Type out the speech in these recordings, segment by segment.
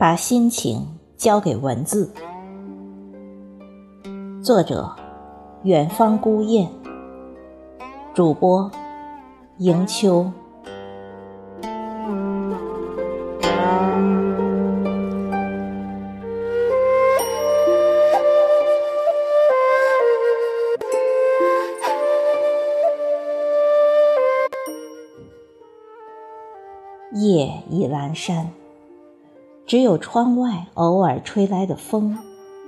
把心情交给文字。作者：远方孤雁。主播：迎秋。夜已阑珊。只有窗外偶尔吹来的风，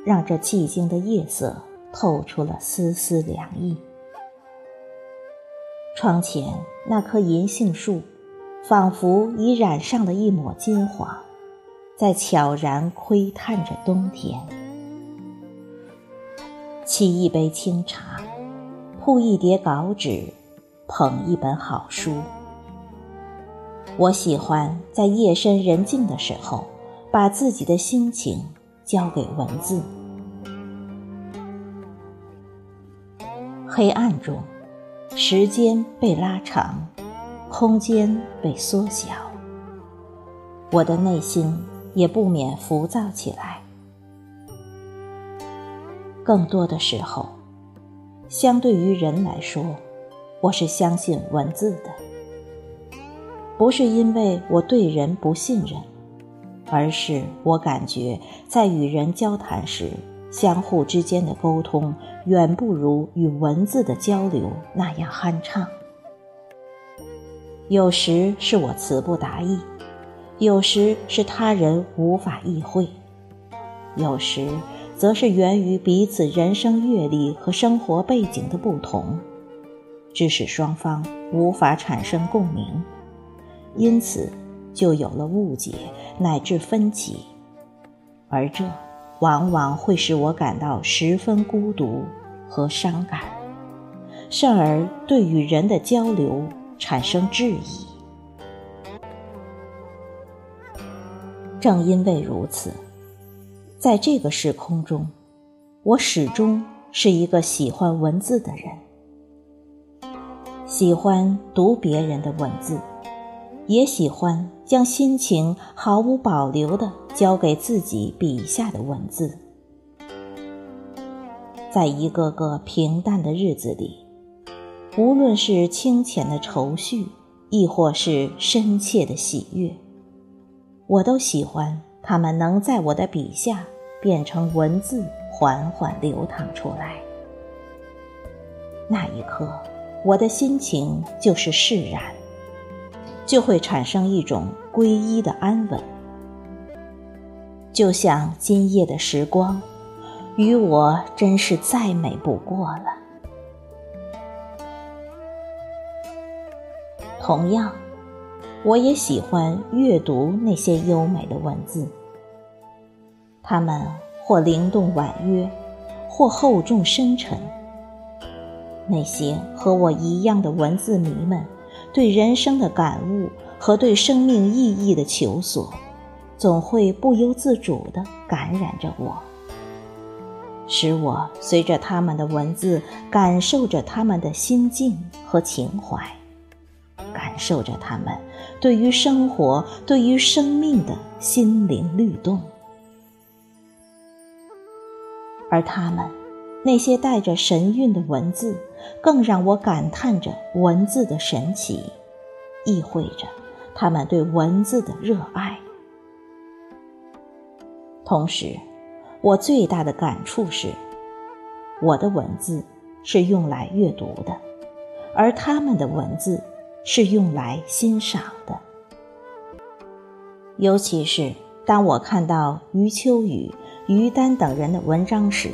让这寂静的夜色透出了丝丝凉意。窗前那棵银杏树，仿佛已染上了一抹金黄，在悄然窥探着冬天。沏一杯清茶，铺一叠稿纸，捧一本好书。我喜欢在夜深人静的时候。把自己的心情交给文字。黑暗中，时间被拉长，空间被缩小，我的内心也不免浮躁起来。更多的时候，相对于人来说，我是相信文字的，不是因为我对人不信任。而是我感觉，在与人交谈时，相互之间的沟通远不如与文字的交流那样酣畅。有时是我词不达意，有时是他人无法意会，有时则是源于彼此人生阅历和生活背景的不同，致使双方无法产生共鸣，因此。就有了误解乃至分歧，而这往往会使我感到十分孤独和伤感，甚而对与人的交流产生质疑。正因为如此，在这个时空中，我始终是一个喜欢文字的人，喜欢读别人的文字。也喜欢将心情毫无保留地交给自己笔下的文字，在一个个平淡的日子里，无论是清浅的愁绪，亦或是深切的喜悦，我都喜欢它们能在我的笔下变成文字，缓缓流淌出来。那一刻，我的心情就是释然。就会产生一种皈依的安稳，就像今夜的时光，与我真是再美不过了。同样，我也喜欢阅读那些优美的文字，它们或灵动婉约，或厚重深沉。那些和我一样的文字迷们。对人生的感悟和对生命意义的求索，总会不由自主地感染着我，使我随着他们的文字感受着他们的心境和情怀，感受着他们对于生活、对于生命的心灵律动，而他们。那些带着神韵的文字，更让我感叹着文字的神奇，意会着他们对文字的热爱。同时，我最大的感触是，我的文字是用来阅读的，而他们的文字是用来欣赏的。尤其是当我看到余秋雨、于丹等人的文章时。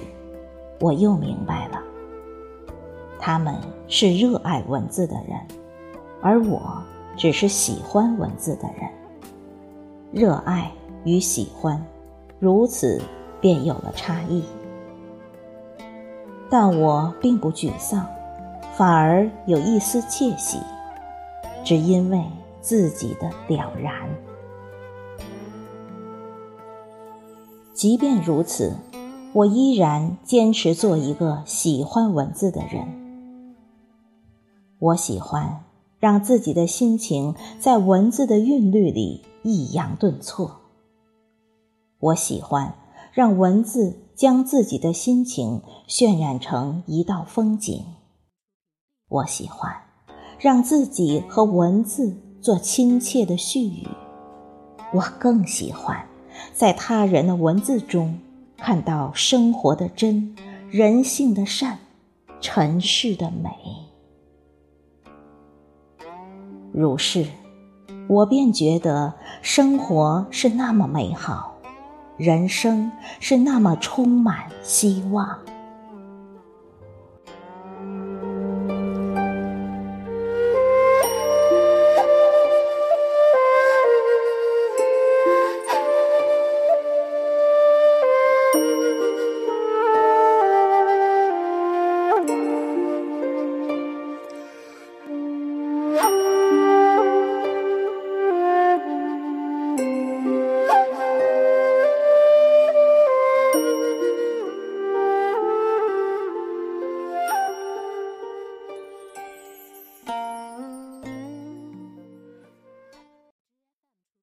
我又明白了，他们是热爱文字的人，而我只是喜欢文字的人。热爱与喜欢，如此便有了差异。但我并不沮丧，反而有一丝窃喜，只因为自己的了然。即便如此。我依然坚持做一个喜欢文字的人。我喜欢让自己的心情在文字的韵律里抑扬顿挫。我喜欢让文字将自己的心情渲染成一道风景。我喜欢让自己和文字做亲切的絮语。我更喜欢在他人的文字中。看到生活的真，人性的善，尘世的美。如是，我便觉得生活是那么美好，人生是那么充满希望。